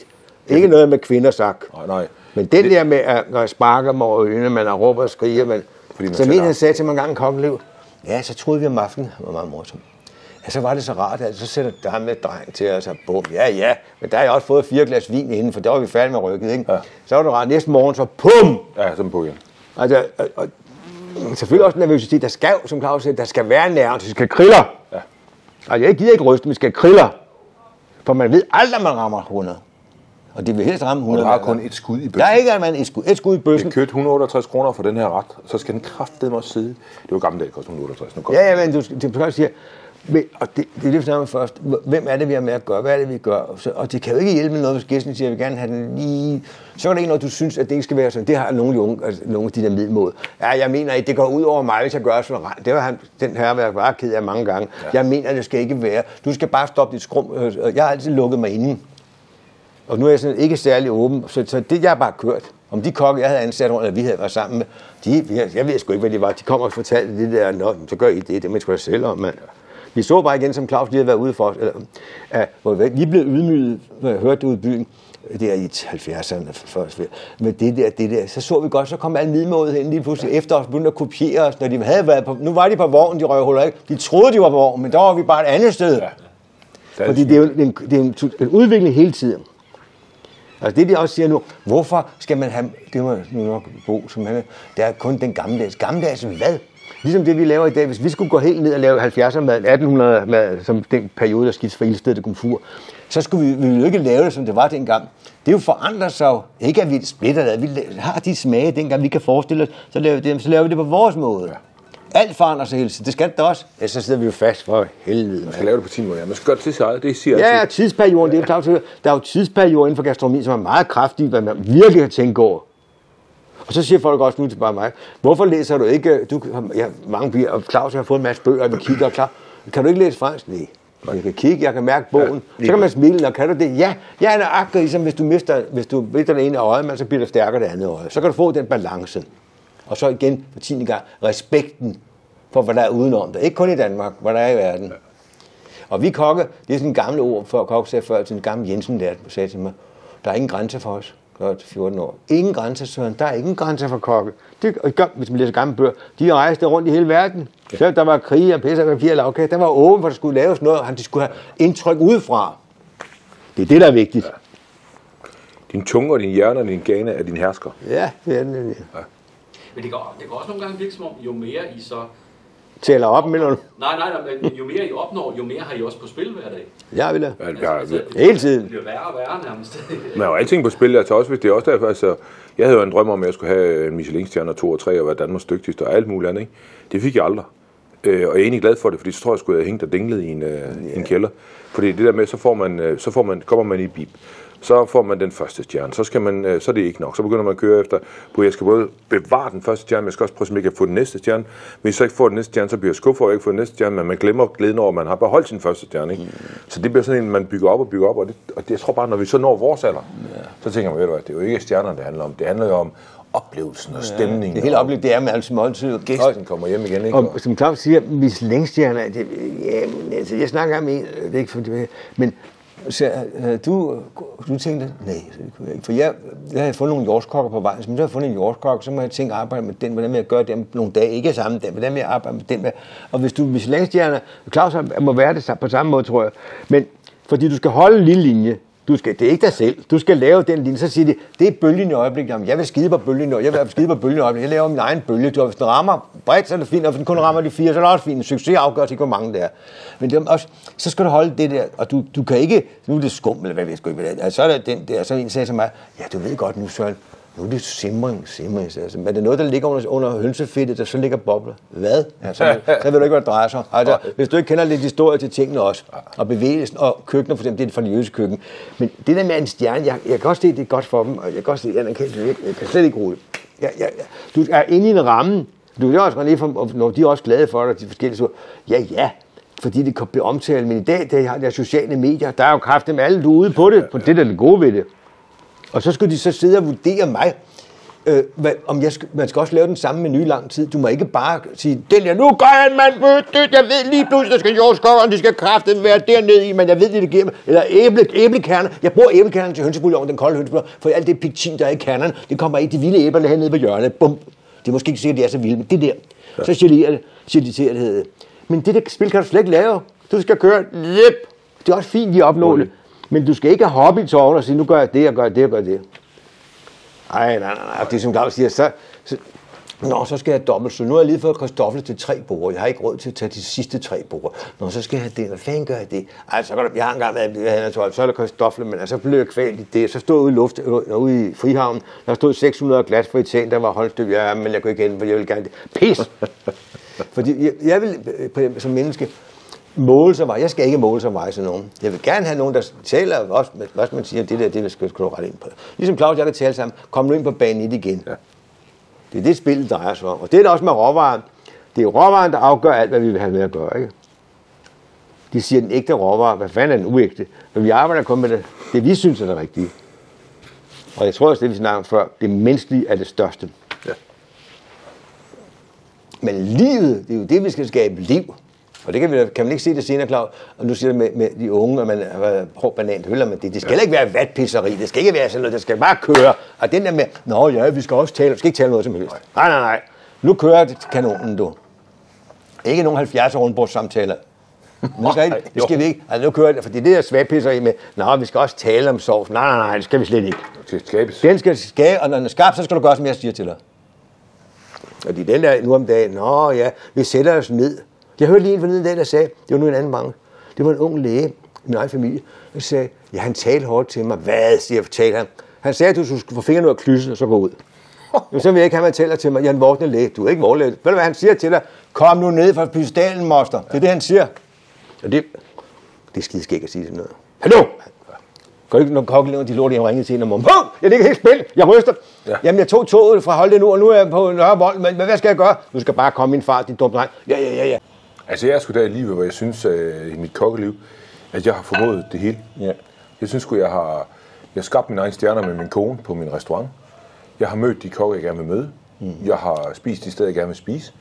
Ikke noget med kvinder sagt. Nej, nej. Men den der med, at når jeg sparker mig over øjnene, man har råber og skriger, men, Fordi man en har- han sagde til mig en gang i kokkeliv, ja, så troede vi om aftenen, han var meget morsom, Ja, så var det så rart, at så sætter der med dreng til og bum, ja, ja, men der har jeg også fået fire glas vin inden, for der var vi færdige med rykket, ikke? Ja. Så var det rart, næste morgen, så pum! Ja, sådan på igen. Altså, og, og, selvfølgelig også nervøsitet, der skal, som Claus siger, der skal være nerver, så vi skal kriller. Ja. Altså, jeg gider ikke ryste, vi skal kriller. For man ved aldrig, at man rammer 100. Og det vil helst ramme Og 100. du har hver kun et skud i Der bøssen. er ikke end et skud, et skud i bøssen. Jeg købte 168 kroner for den her ret, så skal den kraftedeme også sidde. Det var gammeldags, kostede 168. Nu koster Ja, ja, men du, det er sige, men, og det, det er det, vi om først. Hvem er det, vi har med at gøre? Hvad er det, vi gør? Og Så, og det kan jo ikke hjælpe med noget, hvis gæsten siger, at jeg vil gerne have den lige... Så er det ikke noget, du synes, at det ikke skal være sådan. Det har nogle af de, unge, altså, nogle af de der middelmåde. Ja, jeg mener ikke, det går ud over mig, hvis jeg gør sådan noget. Det var han, den her været bare ked af mange gange. Ja. Jeg mener, det skal ikke være. Du skal bare stoppe dit skrum. Øh, Jeg har altid lukket mig inde. Og nu er jeg sådan ikke særlig åben, så, så det jeg har bare kørt. Om de kokke, jeg havde ansat, eller vi havde været sammen med, de, jeg, jeg ved sgu ikke, hvad de var. De kommer og fortalte det der, Nå, så gør I det, det må da selv om, mand. Vi så bare igen, som Claus lige havde været ude for eller, uh, hvor vi vi blev ydmyget, når jeg hørte det ude i byen, der i 70'erne, for, med det der, det der, så så vi godt, så kom alle middelmåde hen lige pludselig efter os, begyndte at kopiere os, når de havde været på, nu var de på vognen, de røvhuller ikke, de troede, de var på vognen, men der var vi bare et andet sted. Ja. Fordi det er jo en, det er en, en udvikling hele tiden. Altså det, de også siger nu, hvorfor skal man have, det var nu nok Bo, som han er, det er kun den gammeldags. Gammeldags hvad? Ligesom det, vi laver i dag. Hvis vi skulle gå helt ned og lave 70'er mad, 1800 mad, som den periode, der skiftede fra ildsted til komfur, så skulle vi, vi ville jo ikke lave det, som det var dengang. Det er jo forandret sig jo. Ikke at vi splitter det. Vi har de smage dengang, vi kan forestille os, så laver vi det, så laver vi det på vores måde. Ja. Alt forandrer sig hele tiden. Det skal det da også. Ja, så sidder vi jo fast for helvede. Man skal lave det på 10 måneder. Man skal gøre det til sig eget. Det siger Ja, ja, tidsperioden, det er jo klart, der er jo tidsperioder inden for gastronomi, som er meget kraftige, hvad man virkelig har tænkt over. Og så siger folk også nu til bare mig, hvorfor læser du ikke, du har ja, mange bier, og Claus har fået en masse bøger, og vi kigger, og klar, kan du ikke læse fransk? Nej. Jeg kan kigge, jeg kan mærke bogen. Ja, så kan man smile, og kan du det? Ja, jeg er nøjagtig, ligesom hvis du mister, hvis du mister det ene øje, men så bliver du stærkere det andet øje. Så kan du få den balance. Og så igen for tiende gang, respekten for, hvad der er udenom dig. Ikke kun i Danmark, hvad der er i verden. Og vi kokke, det er sådan en gammel ord, for kokke sagde før, til en gammel Jensen lærte, sagde til mig, der er ingen grænse for os. Jeg var 14 år. Ingen grænse, Søren. Der er ingen grænse for kokke. Det, og gør- hvis man læser gamle bøger, de rejste rundt i hele verden. Så der var krig og pisse og papir og lavkage. Der var åben, for der skulle laves noget, og han de skulle have indtryk udefra. Det er det, der er vigtigt. Din tunge og din hjerne og din gane er din hersker. Ja, det er det. Men det kan, det kan også nogle gange virke som om, jo mere I så... Tæller op, du? Nej, nej, nej, men jo mere I opnår, jo mere har I også på spil hver dag. Ja, vil jeg. Ja, jeg, jeg, Hele tiden. Det bliver værre og værre nærmest. Man har jo alting på spil, altså også hvis det er også derfor, altså, jeg havde jo en drøm om, at jeg skulle have en Michelin-stjerne og 2 og 3 og være Danmarks dygtigste og alt muligt andet, ikke? Det fik jeg aldrig. Øh, og jeg er egentlig glad for det, fordi så tror jeg, skulle jeg hængt og dinglet i en, øh, i en kælder. Fordi det der med, så får man, øh, så får man, kommer man i bib. Så får man den første stjerne. Så, skal man, øh, så er det ikke nok. Så begynder man at køre efter, hvor jeg skal både bevare den første stjerne, men jeg skal også prøve, om jeg kan få den næste stjerne. Hvis jeg ikke får den næste stjerne, så bliver jeg skuffet over, at jeg ikke får den næste stjerne, men man glemmer glæden over, at man har beholdt sin første stjerne. Ikke? Så det bliver sådan en, man bygger op og bygger op, og, det, og det, jeg tror bare, når vi så når vores alder, så tænker man, ved du hvad, det er jo ikke stjernerne, det handler om. Det handler jo om oplevelsen og stemningen. Det hele og oplevet, det er med altså måltid. Gæsten kommer hjem igen, ikke? Og som Claus siger, Michelin-stjerner, det, ja, altså, jeg snakker om en, det er ikke for det, men så, øh, du, du tænkte, nej, det kunne jeg ikke. For jeg, jeg havde fundet nogle jordskokker på vejen, så hvis jeg fundet en jordskok, så må jeg tænke, arbejde med den, hvordan vil jeg gøre det nogle dage, ikke samme dag, hvordan vil jeg arbejde med den. Og hvis du er Michelin-stjerner, Claus må være det på samme måde, tror jeg, men fordi du skal holde en lille linje, du skal, det er ikke dig selv. Du skal lave den linje. Så siger de, det er bølgen i øjeblikket. Jamen, jeg vil skide på bølgen. Jeg vil skide på bølgen i øjeblikket. Jeg laver min egen bølge. Du, hvis den rammer bredt, så er det fint. Og hvis den kun rammer de fire, så er det også fint. En succes afgør ikke, hvor mange der er. Men det er også, så skal du holde det der. Og du, du kan ikke, nu er det skum, eller hvad ved jeg sgu ikke. Altså, så er der den der, så en sagde til mig, ja, du ved godt nu, Søren, nu er det simring, simring. Altså, men det er noget, der ligger under, under hønsefedtet, der så ligger bobler. Hvad? Altså, så ved du ikke, hvad det drejer sig om. Altså, hvis du ikke kender lidt historie til tingene også, og bevægelsen, og køkkener for eksempel, det er fra det jødiske køkken. Men det der med en stjerne, jeg, jeg kan også se, det er godt for dem, og jeg kan også se, jeg kan, jeg, jeg kan slet ikke rulle. Jeg, jeg, jeg, du er inde i en ramme. Du er også René, for, når de er også glade for dig, de forskellige så, Ja, ja, fordi det kan blive omtalt, men i dag, der har der sociale medier, der er jo kraft dem alle, du er ude på det, på det der er det gode ved det. Og så skulle de så sidde og vurdere mig, øh, hvad, om jeg skal, man skal også lave den samme menu lang tid. Du må ikke bare sige, den der, nu gør jeg en mand, det, jeg ved lige pludselig, der skal jordskokkerne, de skal kraften være dernede i, men jeg ved det, det giver mig. Eller æble, æblekerner. Jeg bruger æblekernerne til hønsebouillon, den kolde hønsebouillon, for alt det pektin, der er i kernerne, det kommer ikke de vilde æbler hernede på hjørnet. Bum. Det er måske ikke sikkert, de er så vilde, men det der. Så gelierer det, geliterer det hedder det. Men det der spil kan du slet ikke lave. Du skal køre, lip. Det er også fint, de opnår det. Men du skal ikke hoppe i tårnet og sige, nu gør jeg det, og gør det, og gør det. Ej, nej, nej, nej. Det som Claus siger, så, så, Nå, så skal jeg have dobbelt, så nu har jeg lige fået Christoffel til tre bord. Jeg har ikke råd til at tage de sidste tre bord. Nå, så skal jeg have det. Hvad fanden gør jeg det? Ej, så kan der, jeg har engang været ved 12, så er der Christoffel, men altså, så blev jeg kvalt i det. Så stod jeg ude i, luft, ude i Frihavn, der stod 600 glas for Italien, der var holdstykke. Ja, men jeg kunne ikke hen, for jeg vil gerne det. Pis! Fordi jeg, jeg vil øh, som menneske, måle sig mig. Jeg skal ikke måle sig mig til nogen. Jeg vil gerne have nogen, der taler også, hvad man siger, det der, det skal du ret ind på. Ligesom Claus, jeg kan tale sammen. Kom nu ind på banen i det igen. Ja. Det er det, spillet drejer sig om. Og det er det også med råvaren. Det er råvaren, der afgør alt, hvad vi vil have med at gøre. Ikke? De siger, den ægte råvare, hvad fanden er den uægte? Men vi arbejder kun med det, det vi synes er det rigtige. Og jeg tror også, det vi snakkede om før, det menneskelige er det største. Ja. Men livet, det er jo det, vi skal skabe liv. Og det kan, vi, kan man ikke se det senere, Claus. Og nu siger det med, med de unge, at man prøver banan, hylder man det. Det skal ja. ikke være vatpisseri. Det skal ikke være sådan noget. Det skal bare køre. Og den der med, nå ja, vi skal også tale. Vi skal ikke tale noget som helst. Nej, nej, nej. Nu kører det kanonen, du. Ikke nogen 70 rundbords samtaler. Nu skal, ikke, det skal vi ikke. Altså, nu kører det, fordi det der svagpisser i med, nå, vi skal også tale om sovs. Nej, nej, nej, det skal vi slet ikke. Det skal skabes. Den skal skabe, og når den er skarp, så skal du gøre, som jeg siger til dig. Og de den der nu om dagen, nå ja, vi sætter os ned. Jeg hørte lige en forleden dag, der sagde, det var nu en anden bange. Det var en ung læge i min egen familie. Der sagde, ja, han talte hårdt til mig. Hvad, siger jeg, han. Han sagde, at du skulle få fingrene ud af klydsen, og så gå ud. Men så vil jeg ikke have, at man taler til mig, jeg er en vortende læge. Du er ikke vorlæge. Ved du, hvad han siger til dig? Kom nu ned fra pistalen, moster. Det er det, han siger. Og det, det er skide skægt at sige sådan noget. Hallo! Går ikke nogle kokkeløver, de lorte, jeg ringede til en om morgenen. Jeg ligger helt spil. Jeg ryster. Ja. Jamen, jeg tog toget fra Holte nu, og nu er jeg på Nørrevold. Men hvad skal jeg gøre? Du skal bare komme, min far, din dumme dreng. Ja, ja, ja, ja. Altså, jeg er sgu der i livet, hvor jeg synes uh, i mit kokkeliv, at jeg har formået det hele. Ja. Jeg synes sgu, jeg har, jeg har skabt min egen stjerner med min kone på min restaurant. Jeg har mødt de kokke, jeg gerne vil møde. Mm. Jeg har spist de steder, jeg gerne vil spise.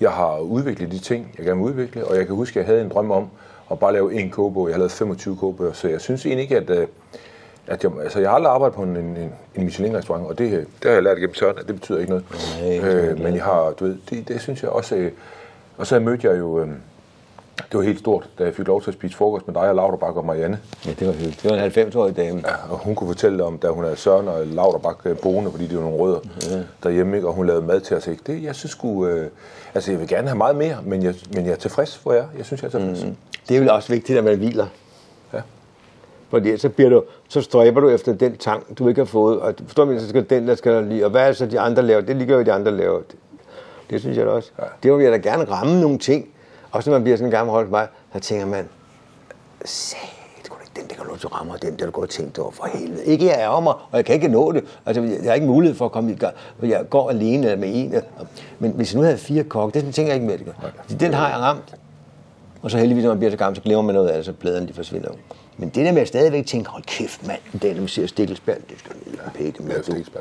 Jeg har udviklet de ting, jeg gerne vil udvikle. Og jeg kan huske, at jeg havde en drøm om at bare lave en kogebog. Jeg har lavet 25 kogebøger, så jeg synes egentlig ikke, at, øh, at jeg, altså jeg har aldrig arbejdet på en, en, en Michelin-restaurant, og det, det har jeg lært gennem tøren, at det betyder ikke noget. Nej, øh, men jeg har, du ved, det, det synes jeg også, øh, og så mødte jeg jo, øh, det var helt stort, da jeg fik lov til at spise frokost med dig og Lauterbak og Marianne. Ja, det var hyggeligt. Det var en 90-årig dame. Ja, og hun kunne fortælle om, da hun havde Søren og Lauterbak øh, boende, fordi de var nogle rødder ja. derhjemme, ikke? og hun lavede mad til os. Ikke? Det, jeg synes sgu, øh, altså jeg vil gerne have meget mere, men jeg, men jeg er tilfreds, hvor jeg er. Jeg synes, jeg er tilfreds. Mm. Det er vel også vigtigt, at man hviler. Ja. Fordi så, bliver du, så stræber du efter den tang, du ikke har fået, og forstår mig, så skal den, der skal lige, og hvad er så de andre laver? Det ligger jo de andre laver. Det, synes jeg da også. Ja. Det vil jeg da gerne ramme nogle ting, også når man bliver sådan en gammel hold mig, så tænker man, sat, den der kan du ramme, den der du og tænkt over for helvede. Ikke jeg ærger mig, og jeg kan ikke nå det. Altså, jeg har ikke mulighed for at komme i gang. Jeg går alene eller med en. Men hvis jeg nu havde fire kokke, det tænker jeg ikke mere, det Den har jeg ramt. Og så heldigvis, når man bliver så gammel, så glemmer man noget af det, så bladerne de forsvinder. Men det der med at stadigvæk tænke, hold kæft mand, den der, man siger Stikkelsberg, det skal ned og pække med. Ja,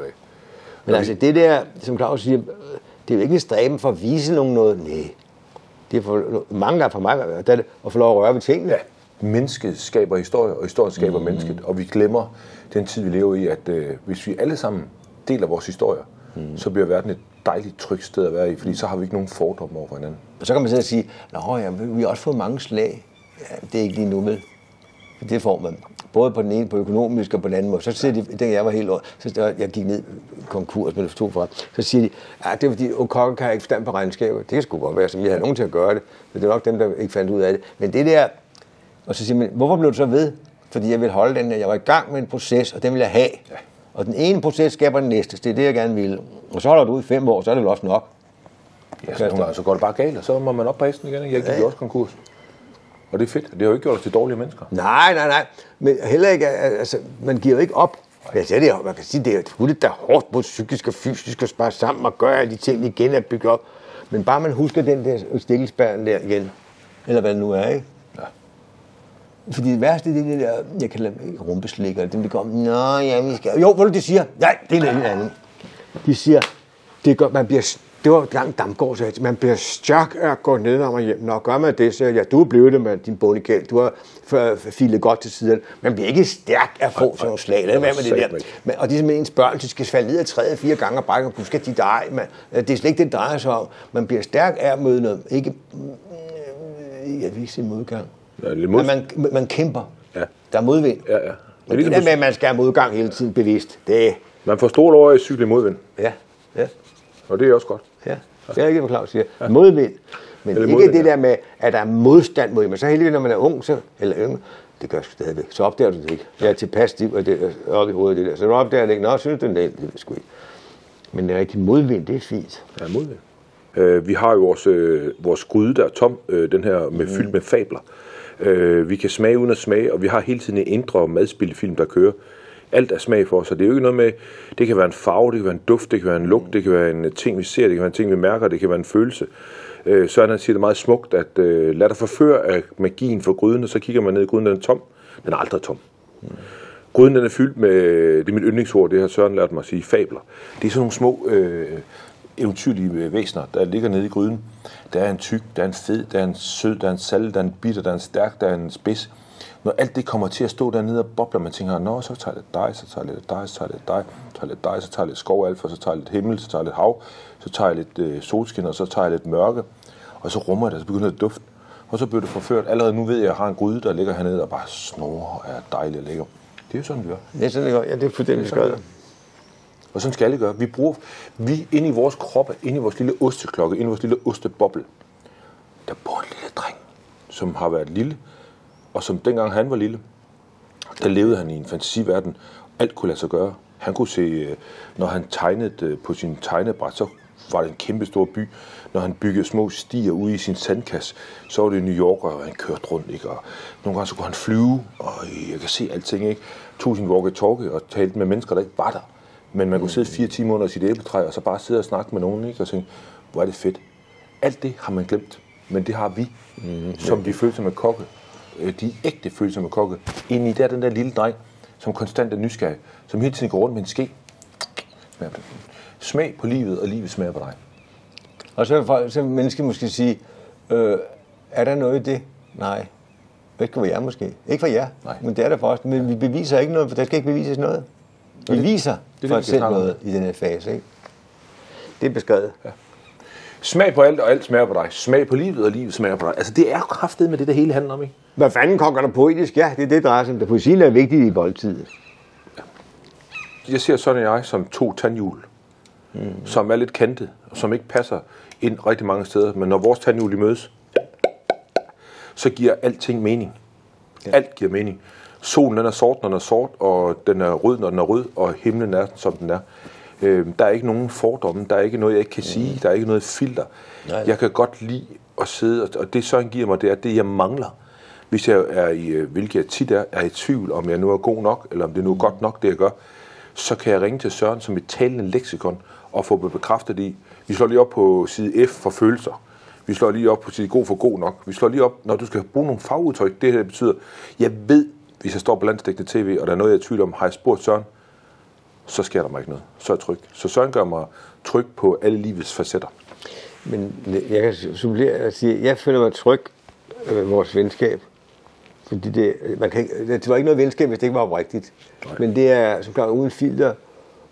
Men altså det der, som Claus siger, det er jo ikke en stræben for at vise nogen noget. Nej, det er for, mange gange for mig er at få lov at røre ved tingene. Ja. Mennesket skaber historie, og historien skaber mm. mennesket. Og vi glemmer den tid, vi lever i, at øh, hvis vi alle sammen deler vores historier, mm. så bliver verden et dejligt trygt sted at være i, fordi så har vi ikke nogen fordomme over hinanden. Og så kan man sidde og sige, at ja, vi har også fået mange slag. Ja, det er ikke lige nu med. Det får man både på den ene, på økonomisk og på den anden måde. Så siger de, dengang jeg var helt år, så jeg gik ned konkurs, det stod for, så siger de, ja, det er fordi, Okokke kan ikke forstand på regnskaber. Det kan sgu godt være, som vi havde nogen til at gøre det. Men det er nok dem, der ikke fandt ud af det. Men det der, og så siger man, hvorfor blev du så ved? Fordi jeg vil holde den. Jeg var i gang med en proces, og den vil jeg have. Ja. Og den ene proces skaber den næste. Det er det, jeg gerne vil. Og så holder du ud i fem år, så er det vel også nok. Ja, så, så går det bare galt, og så må man op på hesten igen. Jeg gik ja. også konkurs. Og det er fedt. Det har jo ikke gjort os til dårlige mennesker. Nej, nej, nej. Men heller ikke, altså, man giver jo ikke op. Jeg siger, det man kan sige, det er hurtigt, der er hårdt både psykisk og fysisk at spare sammen og gøre de ting igen at bygge op. Men bare man husker den der stikkelsbæren der igen, eller hvad det nu er, ikke? Ja. Fordi det værste det er det der, jeg kalder rumpeslikker, dem der kommer, nå ja, vi skal... Jo, hvad du de siger? Nej, det er noget andet. De siger, det gør, man bliver det var gang Damgaard sagde, man bliver stærk af at gå ned og hjem. Nå, gør man det, så ja, du blevet det med din bundikæld. Du har filet godt til siden. Man bliver ikke stærk af at få sådan nogle slag. Lad med det der. Men, og det er simpelthen ens børn, de skal falde ned af træet fire gange og brække, du skal de dig. Man, det er slet ikke det, det drejer sig om. Man bliver stærk af at møde noget. Ikke, jeg vil ikke sige modgang. Ja, lidt mod... Man, man kæmper. Ja. Der er modvind. Ja, ja. Men Men det det der med, at man skal have modgang hele tiden bevidst, det man får stort over i cykle modvind, ja, ja, og det er også godt. Ja. Det er ikke, hvad Claus siger. Modvind. Men Eller ikke modvind, det der med, at der er modstand mod. Men så heldigvis, når man er ung, så, eller yngre, det gør jeg stadigvæk, så opdager du det ikke. Jeg er tilpas stiv og det er oppe i hovedet, det der. Så du opdager det ikke. Nå, synes du, det er det, er sgu ikke. Men det er rigtig modvind, det er fint. Ja, modvind. Øh, vi har jo vores, øh, vores gryde, der er tom, øh, den her med, fyldt med fabler. Øh, vi kan smage uden at smage, og vi har hele tiden en indre madspilfilm, der kører. Alt er smag for os, så det er jo ikke noget med, det kan være en farve, det kan være en duft, det kan være en lugt, det kan være en øh, ting, vi ser, det kan være en ting, vi mærker, det kan være en følelse. Øh, Søren han siger det meget smukt, at øh, lad dig forføre af magien for gryden, og så kigger man ned i gryden, den er tom. Den er aldrig tom. Gryden den er fyldt med, det er mit yndlingsord, det har Søren lært mig at sige, fabler. Det er sådan nogle små øh, eventyrlige øh, væsener, der ligger nede i gryden. Der er en tyk, der er en fed, der er en sød, der er en salt, der er en bitter, der er en stærk, der er en spids. Når alt det kommer til at stå dernede og bobler, man tænker, nå, så tager jeg lidt dig, så tager jeg lidt dig, så tager jeg lidt dig, så tager jeg lidt dig, så tager jeg lidt skovalfa, så tager jeg lidt himmel, så tager jeg lidt hav, så tager jeg lidt øh, solskin, og så tager jeg lidt mørke, og så rummer det, og så begynder det at dufte. Og så bliver det forført. Allerede nu ved jeg, at jeg har en gryde, der ligger hernede og bare snorer og er dejlig og lækker. Det er jo sådan, vi gør. Det er sådan, det går. Ja, det er fuldstændig skrevet. Og sådan skal det gøre. Vi bruger, vi inde i vores kroppe, inde i vores lille osteklokke, inde i vores lille osteboble, der bor en lille dreng, som har været lille, og som dengang han var lille, der levede han i en fantasiverden. Alt kunne lade sig gøre. Han kunne se, øh, når han tegnede øh, på sin tegnebræt, så var det en kæmpe stor by. Når han byggede små stier ude i sin sandkasse, så var det New York, og han kørte rundt. Ikke? Og nogle gange så kunne han flyve, og jeg kan se alting. Ikke? Tog sin walkie-talkie og talte med mennesker, der ikke var der. Men man kunne sidde fire timer under sit æbletræ, og så bare sidde og snakke med nogen, ikke? og tænke, hvor er det fedt. Alt det har man glemt, men det har vi, mm, som de følelser med kokke. Øh, De ægte følelser med kokke. Inde i der er den der lille dreng, som konstant er nysgerrig, som hele tiden går rundt med en ske. Smag på livet, og livet smager på dig. Og så, så vil mennesker måske sige, øh, er der noget i det? Nej. Ikke for jer måske. Ikke for jer, Nej. men det er der for os. Men vi beviser ikke noget, for der skal ikke bevises noget. Vi viser det, det, for os selv noget i den her fase. Ikke? Det er beskrevet. Ja. Smag på alt, og alt smager på dig. Smag på livet, og livet smager på dig. Altså, det er jo kraftet med det, det hele handler om, ikke? Hvad fanden kokker der poetisk? Ja, det er det, drejer sig om. Det poesien er vigtig i boldtid. Jeg ser sådan jeg som to tandhjul, mm. som er lidt kantet, og som ikke passer ind rigtig mange steder. Men når vores tandhjul de mødes, så giver alting mening. Ja. Alt giver mening. Solen den er sort, når den er sort, og den er rød, når den er rød, og himlen er, som den er. Øh, der er ikke nogen fordomme, der er ikke noget, jeg ikke kan sige, der er ikke noget filter. Nej. Jeg kan godt lide at sidde, og- det Søren giver mig, det er det, jeg mangler. Hvis jeg er i, øh, hvilket jeg tit er, er i tvivl, om jeg nu er god nok, eller om det nu er godt nok, det jeg gør, så kan jeg ringe til Søren som et talende leksikon og få bekræftet i. Vi slår lige op på side F for følelser. Vi slår lige op på side god for god nok. Vi slår lige op, når du skal bruge nogle fagudtryk. Det her betyder, jeg ved, hvis jeg står på landstækkende tv, og der er noget, jeg er i tvivl om, har jeg spurgt Søren, så sker der mig ikke noget. Så er jeg tryg. Så Søren gør mig tryg på alle livets facetter. Men jeg kan supplere og sige, at jeg føler mig tryg ved vores venskab. Fordi det, man kan ikke, det var ikke noget venskab, hvis det ikke var oprigtigt. Men det er som klart uden filter,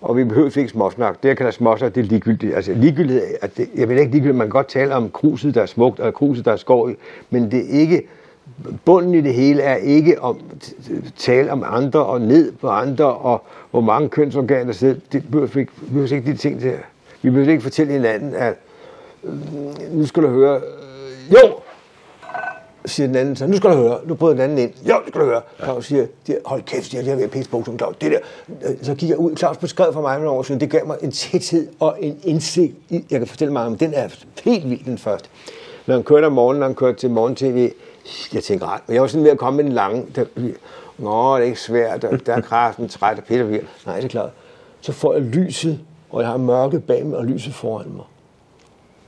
og vi behøver ikke småsnak. Det, jeg kalder småsnak, det er ligegyldigt. Altså ligegyldighed, at det, jeg vil ikke ligegyldigt, man kan godt tale om kruset, der er smukt, og kruset, der er skov men det er ikke, bunden i det hele er ikke om t- t- tale om andre og ned på andre, og hvor mange kønsorganer der sidder. Det behøver ikke, vi behøver ikke de ting til. Vi behøver ikke fortælle hinanden, at nu skal du høre, øh, jo, siger den anden, så nu skal du høre, nu bryder den anden ind, jo, det skal du høre. Claus siger, de, hold kæft, siger, de har været pisse på, som Claus, det der, øh, så kigger jeg ud, Claus beskrev for mig nogle år siden, det gav mig en tæthed og en indsigt, i, jeg kan fortælle mig om, den er helt vild den første. Når han kørte om morgenen, når han kørte til morgen-tv, jeg tænker ret, jeg var sådan ved at komme med den lange, der, Nå, det er ikke svært, der, der er kraften træt og bliver. Nej, det er klart. Så får jeg lyset, og jeg har mørket bag mig og lyset foran mig.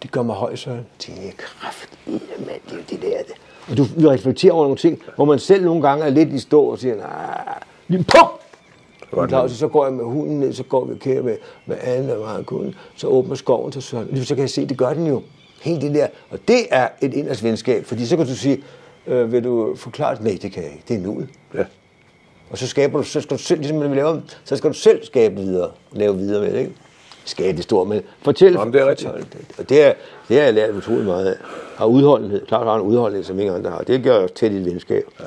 Det gør mig høj, Søren. Det er kraft i det, mand. Det er det der. Det. Og du reflekterer over nogle ting, hvor man selv nogle gange er lidt i stå og siger, nej, lige! Men Claus, så går jeg med hunden ned, så går vi kære med, med Anne og meget kunden, så åbner skoven til Søren. Så kan jeg se, det gør den jo. Helt det der. Og det er et inderst venskab, fordi så kan du sige, øh, vil du forklare det? Nej, det kan jeg ikke. Det er nuet. Ja. Og så skaber du, så skal du selv, ligesom man vil lave, så skal du selv skabe videre, lave videre med det, ikke? skattestor, men fortæl. Jamen, det er rigtigt. det. Og det, er, det har jeg lært utrolig meget af. Og udholdenhed. Klart har en udholdenhed, som ingen andre har. Det gør også tæt i et venskab. Ja.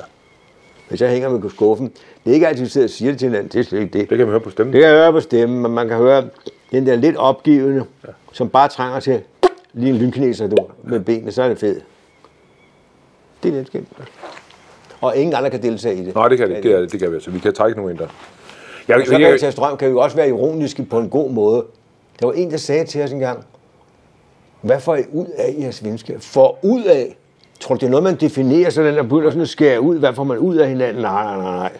Hvis jeg hænger med skuffen, det er ikke altid, at vi sidder og siger det til hinanden. Det er slet ikke det. Det kan man høre på stemmen. Det kan jeg høre på stemmen, men man kan høre den der lidt opgivende, ja. som bare trænger til lige en lynkineser, du, med benene, så er det fedt. Det er venskab. Og ingen andre kan deltage i det. Nej, det kan det, det, det kan vi altså. Vi kan trække nogen ind der. Jeg, Og så kan jeg tage strøm, kan vi jo også være ironiske på en god måde. Der var en, der sagde til os engang, hvad får I ud af i jeres venskab? For ud af? Tror du, det er noget, man definerer sådan, der begynder sådan at skære ud? Hvad får man ud af hinanden? Nej, nej, nej, nej.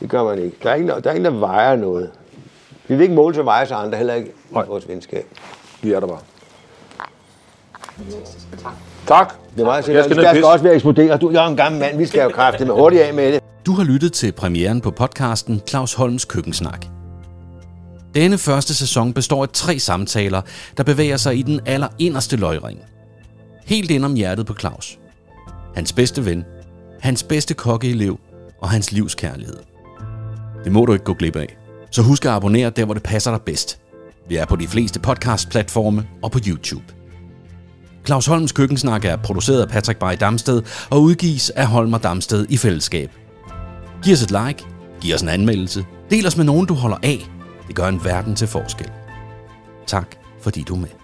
Det gør man ikke. Der er ingen, der, der, er ingen, der vejer noget. Vi vil ikke måle til veje til andre, heller ikke i vores venskab. Vi er der bare. Tak. Det er meget Jeg sikkert. skal Vi ned og skal pisse. også være eksploderet. Du, jeg er en gammel mand. Vi skal jo kræfte med hurtigt af med det. Du har lyttet til premieren på podcasten Claus Holms Køkkensnak. Denne første sæson består af tre samtaler, der bevæger sig i den allerinderste løgring. Helt ind om hjertet på Claus. Hans bedste ven, hans bedste kokkeelev og hans livskærlighed. Det må du ikke gå glip af. Så husk at abonnere der, hvor det passer dig bedst. Vi er på de fleste podcast-platforme og på YouTube. Claus Holms Køkkensnak er produceret af Patrick Bay Damsted og udgives af Holmer Damsted i fællesskab. Giv os et like, giv os en anmeldelse, del os med nogen, du holder af. Det gør en verden til forskel. Tak, fordi du er med.